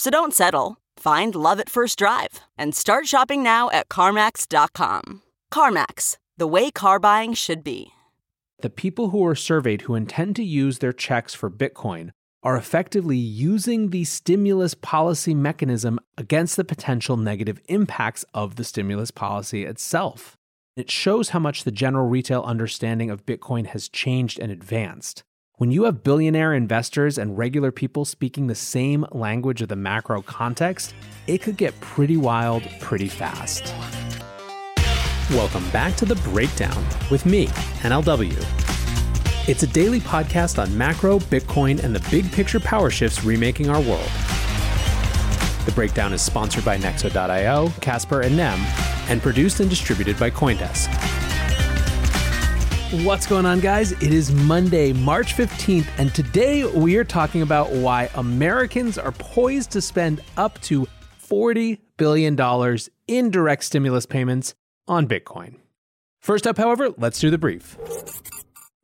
So don't settle. Find love at first drive and start shopping now at CarMax.com. CarMax, the way car buying should be. The people who were surveyed who intend to use their checks for Bitcoin are effectively using the stimulus policy mechanism against the potential negative impacts of the stimulus policy itself. It shows how much the general retail understanding of Bitcoin has changed and advanced. When you have billionaire investors and regular people speaking the same language of the macro context, it could get pretty wild pretty fast. Welcome back to The Breakdown with me, NLW. It's a daily podcast on macro, Bitcoin, and the big picture power shifts remaking our world. The Breakdown is sponsored by Nexo.io, Casper, and Nem, and produced and distributed by Coindesk. What's going on, guys? It is Monday, March 15th, and today we are talking about why Americans are poised to spend up to $40 billion in direct stimulus payments on Bitcoin. First up, however, let's do the brief.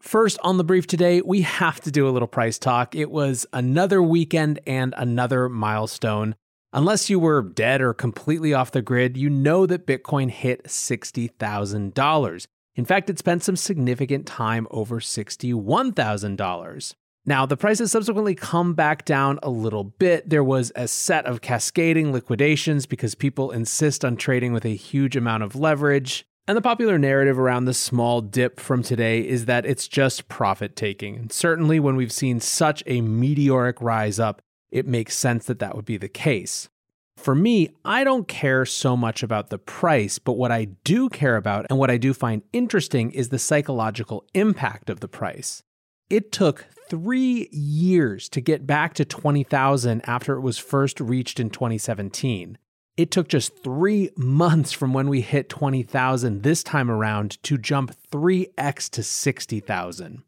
First, on the brief today, we have to do a little price talk. It was another weekend and another milestone. Unless you were dead or completely off the grid, you know that Bitcoin hit $60,000. In fact, it spent some significant time over $61,000. Now, the price has subsequently come back down a little bit. There was a set of cascading liquidations because people insist on trading with a huge amount of leverage. And the popular narrative around the small dip from today is that it's just profit taking. And certainly, when we've seen such a meteoric rise up, it makes sense that that would be the case. For me, I don't care so much about the price, but what I do care about and what I do find interesting is the psychological impact of the price. It took three years to get back to 20,000 after it was first reached in 2017. It took just three months from when we hit 20,000 this time around to jump 3x to 60,000.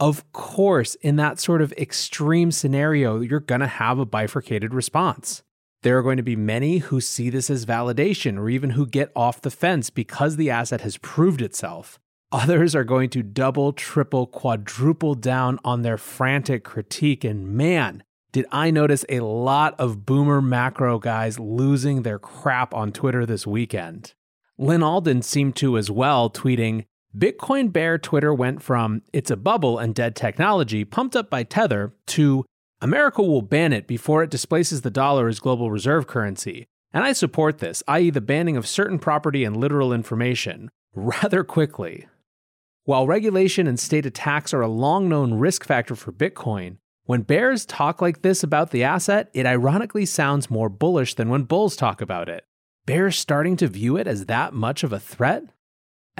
Of course, in that sort of extreme scenario, you're going to have a bifurcated response. There are going to be many who see this as validation or even who get off the fence because the asset has proved itself. Others are going to double, triple, quadruple down on their frantic critique. And man, did I notice a lot of boomer macro guys losing their crap on Twitter this weekend. Lyn Alden seemed to as well, tweeting, Bitcoin Bear Twitter went from it's a bubble and dead technology pumped up by Tether to America will ban it before it displaces the dollar as global reserve currency. And I support this, i.e., the banning of certain property and literal information, rather quickly. While regulation and state attacks are a long known risk factor for Bitcoin, when bears talk like this about the asset, it ironically sounds more bullish than when bulls talk about it. Bears starting to view it as that much of a threat?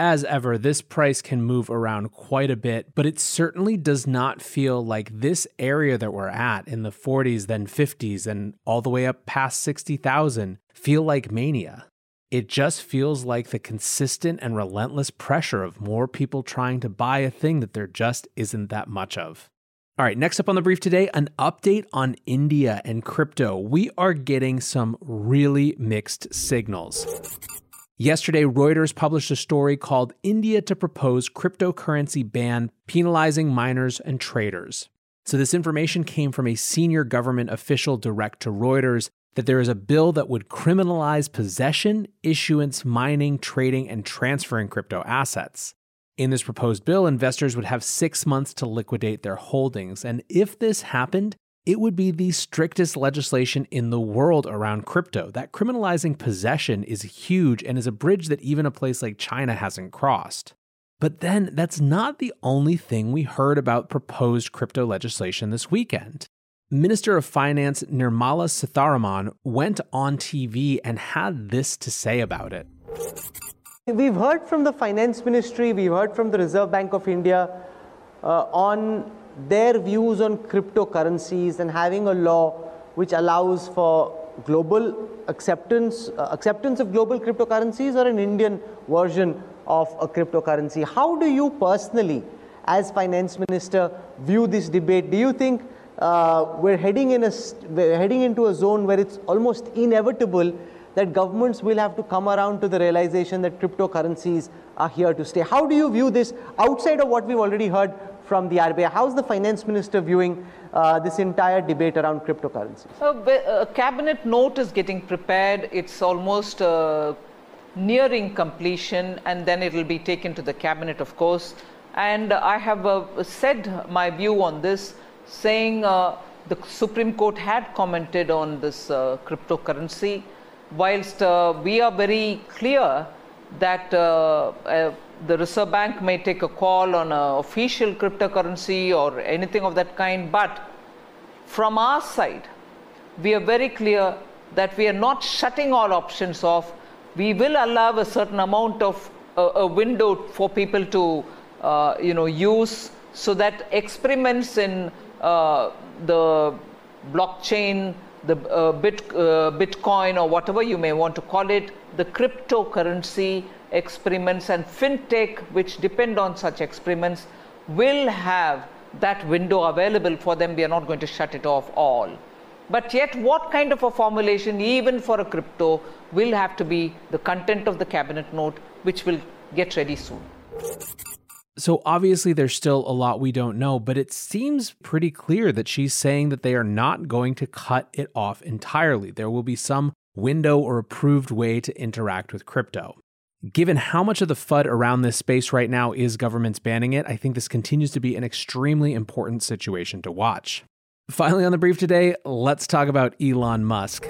As ever, this price can move around quite a bit, but it certainly does not feel like this area that we're at in the 40s, then 50s, and all the way up past 60,000 feel like mania. It just feels like the consistent and relentless pressure of more people trying to buy a thing that there just isn't that much of. All right, next up on the brief today, an update on India and crypto. We are getting some really mixed signals. Yesterday, Reuters published a story called India to Propose Cryptocurrency Ban Penalizing Miners and Traders. So, this information came from a senior government official direct to Reuters that there is a bill that would criminalize possession, issuance, mining, trading, and transferring crypto assets. In this proposed bill, investors would have six months to liquidate their holdings. And if this happened, it would be the strictest legislation in the world around crypto. That criminalizing possession is huge and is a bridge that even a place like China hasn't crossed. But then that's not the only thing we heard about proposed crypto legislation this weekend. Minister of Finance Nirmala Sitharaman went on TV and had this to say about it. We've heard from the Finance Ministry, we've heard from the Reserve Bank of India uh, on their views on cryptocurrencies and having a law which allows for global acceptance uh, acceptance of global cryptocurrencies or an Indian version of a cryptocurrency. How do you personally, as finance minister, view this debate? Do you think uh, we're heading in a we're heading into a zone where it's almost inevitable that governments will have to come around to the realization that cryptocurrencies are here to stay. How do you view this outside of what we've already heard from the RBI? How's the finance minister viewing uh, this entire debate around cryptocurrencies? a cabinet note is getting prepared. It's almost uh, nearing completion, and then it will be taken to the cabinet, of course. And I have uh, said my view on this, saying uh, the Supreme Court had commented on this uh, cryptocurrency whilst uh, we are very clear that uh, uh, the Reserve Bank may take a call on an official cryptocurrency or anything of that kind, but from our side, we are very clear that we are not shutting all options off. We will allow a certain amount of a window for people to, uh, you know, use so that experiments in uh, the blockchain the uh, bit, uh, Bitcoin or whatever you may want to call it, the cryptocurrency experiments and fintech, which depend on such experiments, will have that window available for them. We are not going to shut it off all. But yet, what kind of a formulation, even for a crypto, will have to be the content of the cabinet note, which will get ready soon. So obviously, there's still a lot we don't know, but it seems pretty clear that she's saying that they are not going to cut it off entirely. There will be some window or approved way to interact with crypto. Given how much of the FUD around this space right now is governments banning it, I think this continues to be an extremely important situation to watch. Finally, on the brief today, let's talk about Elon Musk.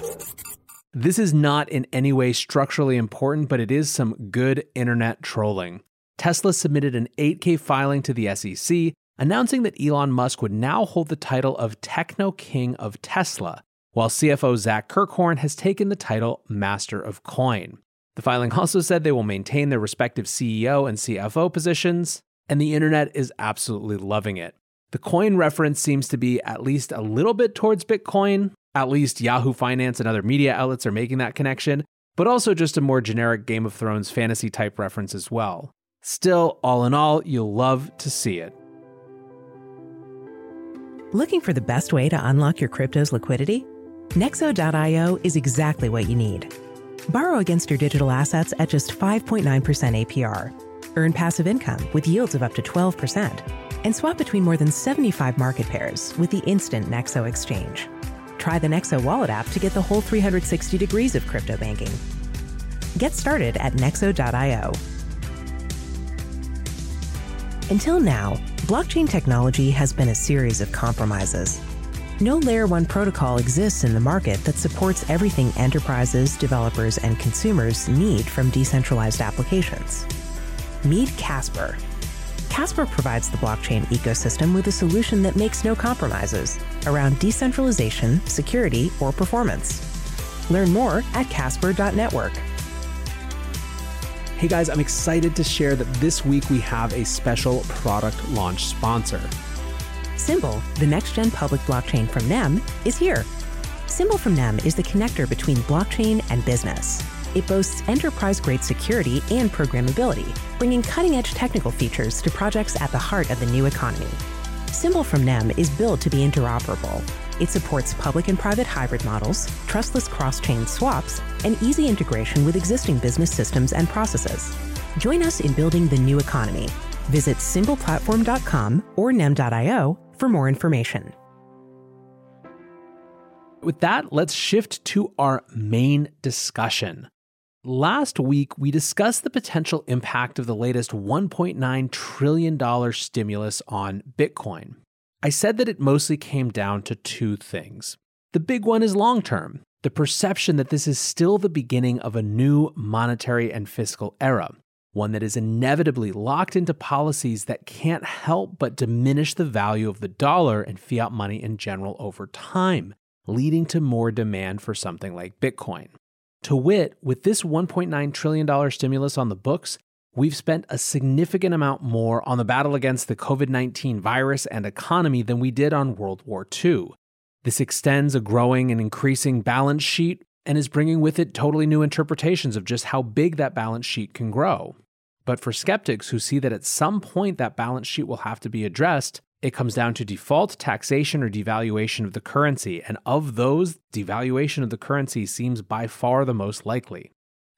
This is not in any way structurally important, but it is some good internet trolling. Tesla submitted an 8K filing to the SEC announcing that Elon Musk would now hold the title of Techno King of Tesla, while CFO Zach Kirkhorn has taken the title Master of Coin. The filing also said they will maintain their respective CEO and CFO positions, and the internet is absolutely loving it. The coin reference seems to be at least a little bit towards Bitcoin, at least Yahoo Finance and other media outlets are making that connection, but also just a more generic Game of Thrones fantasy type reference as well. Still, all in all, you'll love to see it. Looking for the best way to unlock your crypto's liquidity? Nexo.io is exactly what you need. Borrow against your digital assets at just 5.9% APR. Earn passive income with yields of up to 12%. And swap between more than 75 market pairs with the instant Nexo exchange. Try the Nexo wallet app to get the whole 360 degrees of crypto banking. Get started at Nexo.io. Until now, blockchain technology has been a series of compromises. No Layer 1 protocol exists in the market that supports everything enterprises, developers, and consumers need from decentralized applications. Meet Casper. Casper provides the blockchain ecosystem with a solution that makes no compromises around decentralization, security, or performance. Learn more at casper.network. Hey guys, I'm excited to share that this week we have a special product launch sponsor. Symbol, the next gen public blockchain from NEM, is here. Symbol from NEM is the connector between blockchain and business. It boasts enterprise grade security and programmability, bringing cutting edge technical features to projects at the heart of the new economy. Symbol from NEM is built to be interoperable it supports public and private hybrid models, trustless cross chain swaps, and easy integration with existing business systems and processes. Join us in building the new economy. Visit symbolplatform.com or nem.io for more information. With that, let's shift to our main discussion. Last week, we discussed the potential impact of the latest $1.9 trillion stimulus on Bitcoin. I said that it mostly came down to two things. The big one is long term, the perception that this is still the beginning of a new monetary and fiscal era, one that is inevitably locked into policies that can't help but diminish the value of the dollar and fiat money in general over time, leading to more demand for something like Bitcoin. To wit, with this $1.9 trillion stimulus on the books, we've spent a significant amount more on the battle against the COVID 19 virus and economy than we did on World War II. This extends a growing and increasing balance sheet and is bringing with it totally new interpretations of just how big that balance sheet can grow. But for skeptics who see that at some point that balance sheet will have to be addressed, it comes down to default taxation or devaluation of the currency, and of those, devaluation of the currency seems by far the most likely.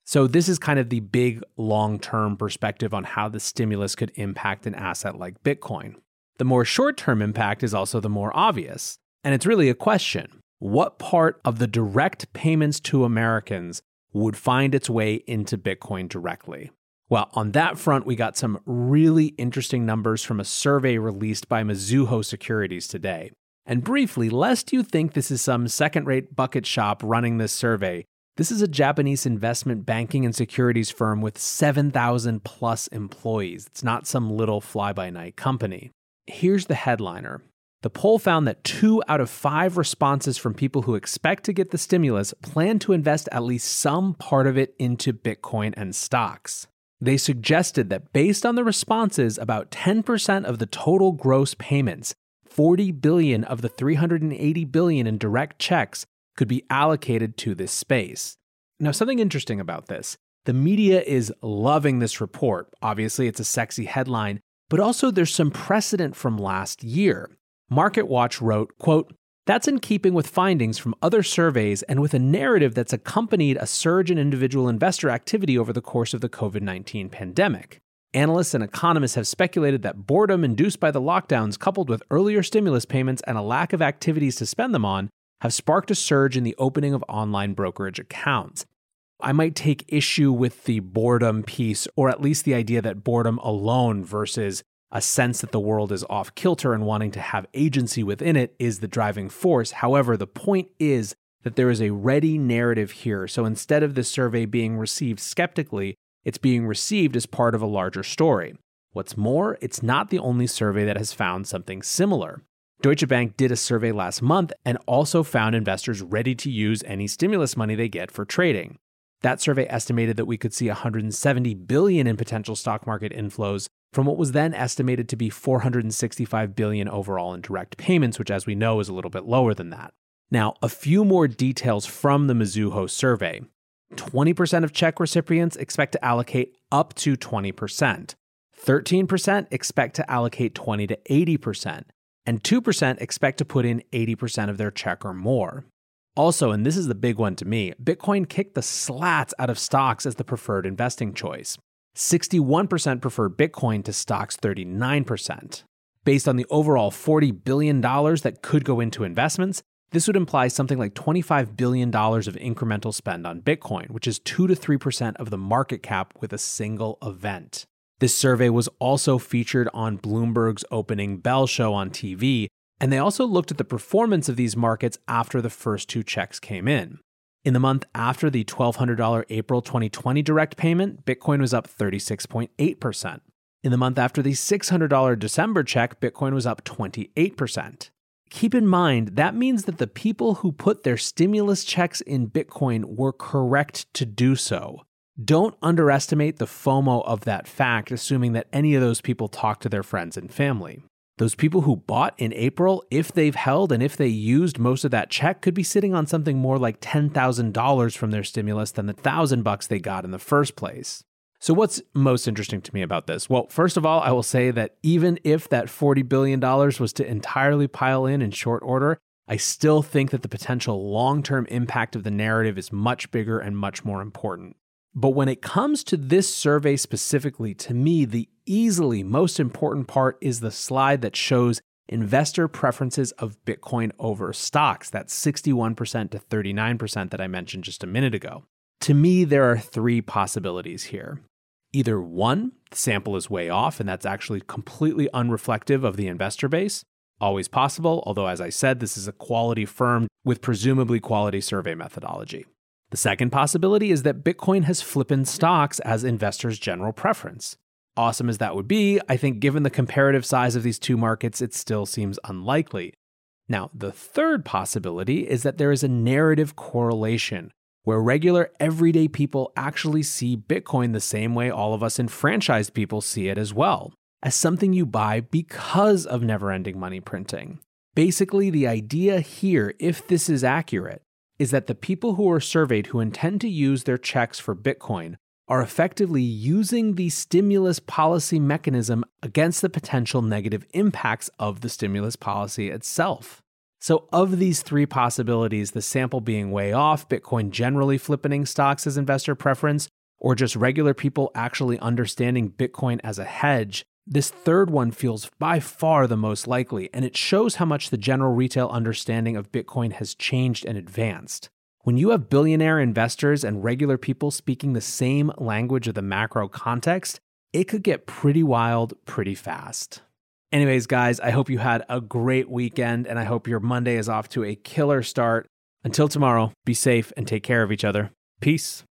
So, this is kind of the big long term perspective on how the stimulus could impact an asset like Bitcoin. The more short term impact is also the more obvious, and it's really a question what part of the direct payments to Americans would find its way into Bitcoin directly? Well, on that front, we got some really interesting numbers from a survey released by Mizuho Securities today. And briefly, lest you think this is some second rate bucket shop running this survey, this is a Japanese investment banking and securities firm with 7,000 plus employees. It's not some little fly by night company. Here's the headliner The poll found that two out of five responses from people who expect to get the stimulus plan to invest at least some part of it into Bitcoin and stocks. They suggested that based on the responses, about 10% of the total gross payments, 40 billion of the 380 billion in direct checks, could be allocated to this space. Now, something interesting about this the media is loving this report. Obviously, it's a sexy headline, but also there's some precedent from last year. MarketWatch wrote, quote, that's in keeping with findings from other surveys and with a narrative that's accompanied a surge in individual investor activity over the course of the COVID 19 pandemic. Analysts and economists have speculated that boredom induced by the lockdowns, coupled with earlier stimulus payments and a lack of activities to spend them on, have sparked a surge in the opening of online brokerage accounts. I might take issue with the boredom piece, or at least the idea that boredom alone versus a sense that the world is off kilter and wanting to have agency within it is the driving force. However, the point is that there is a ready narrative here. So instead of this survey being received skeptically, it's being received as part of a larger story. What's more, it's not the only survey that has found something similar. Deutsche Bank did a survey last month and also found investors ready to use any stimulus money they get for trading. That survey estimated that we could see 170 billion in potential stock market inflows from what was then estimated to be 465 billion overall in direct payments, which as we know is a little bit lower than that. Now, a few more details from the Mizuho survey. 20% of check recipients expect to allocate up to 20%. 13% expect to allocate 20 to 80%, and 2% expect to put in 80% of their check or more. Also, and this is the big one to me, Bitcoin kicked the slats out of stocks as the preferred investing choice. 61% preferred Bitcoin to stocks 39%. Based on the overall $40 billion that could go into investments, this would imply something like $25 billion of incremental spend on Bitcoin, which is 2 to 3% of the market cap with a single event. This survey was also featured on Bloomberg's opening bell show on TV, and they also looked at the performance of these markets after the first two checks came in. In the month after the $1,200 April 2020 direct payment, Bitcoin was up 36.8%. In the month after the $600 December check, Bitcoin was up 28%. Keep in mind, that means that the people who put their stimulus checks in Bitcoin were correct to do so. Don't underestimate the FOMO of that fact, assuming that any of those people talk to their friends and family. Those people who bought in April, if they've held and if they used most of that check, could be sitting on something more like $10,000 from their stimulus than the 1000 bucks they got in the first place. So what's most interesting to me about this? Well, first of all, I will say that even if that $40 billion was to entirely pile in in short order, I still think that the potential long-term impact of the narrative is much bigger and much more important. But when it comes to this survey specifically, to me, the easily most important part is the slide that shows investor preferences of Bitcoin over stocks, that 61% to 39% that I mentioned just a minute ago. To me, there are three possibilities here. Either one, the sample is way off and that's actually completely unreflective of the investor base, Always possible, although, as I said, this is a quality firm with presumably quality survey methodology. The second possibility is that Bitcoin has flipped stocks as investors' general preference. Awesome as that would be, I think given the comparative size of these two markets, it still seems unlikely. Now, the third possibility is that there is a narrative correlation where regular everyday people actually see Bitcoin the same way all of us enfranchised people see it as well, as something you buy because of never ending money printing. Basically, the idea here, if this is accurate, is that the people who are surveyed who intend to use their checks for Bitcoin are effectively using the stimulus policy mechanism against the potential negative impacts of the stimulus policy itself. So, of these three possibilities, the sample being way off, Bitcoin generally flipping stocks as investor preference, or just regular people actually understanding Bitcoin as a hedge, this third one feels by far the most likely, and it shows how much the general retail understanding of Bitcoin has changed and advanced. When you have billionaire investors and regular people speaking the same language of the macro context, it could get pretty wild pretty fast. Anyways, guys, I hope you had a great weekend and I hope your Monday is off to a killer start. Until tomorrow, be safe and take care of each other. Peace.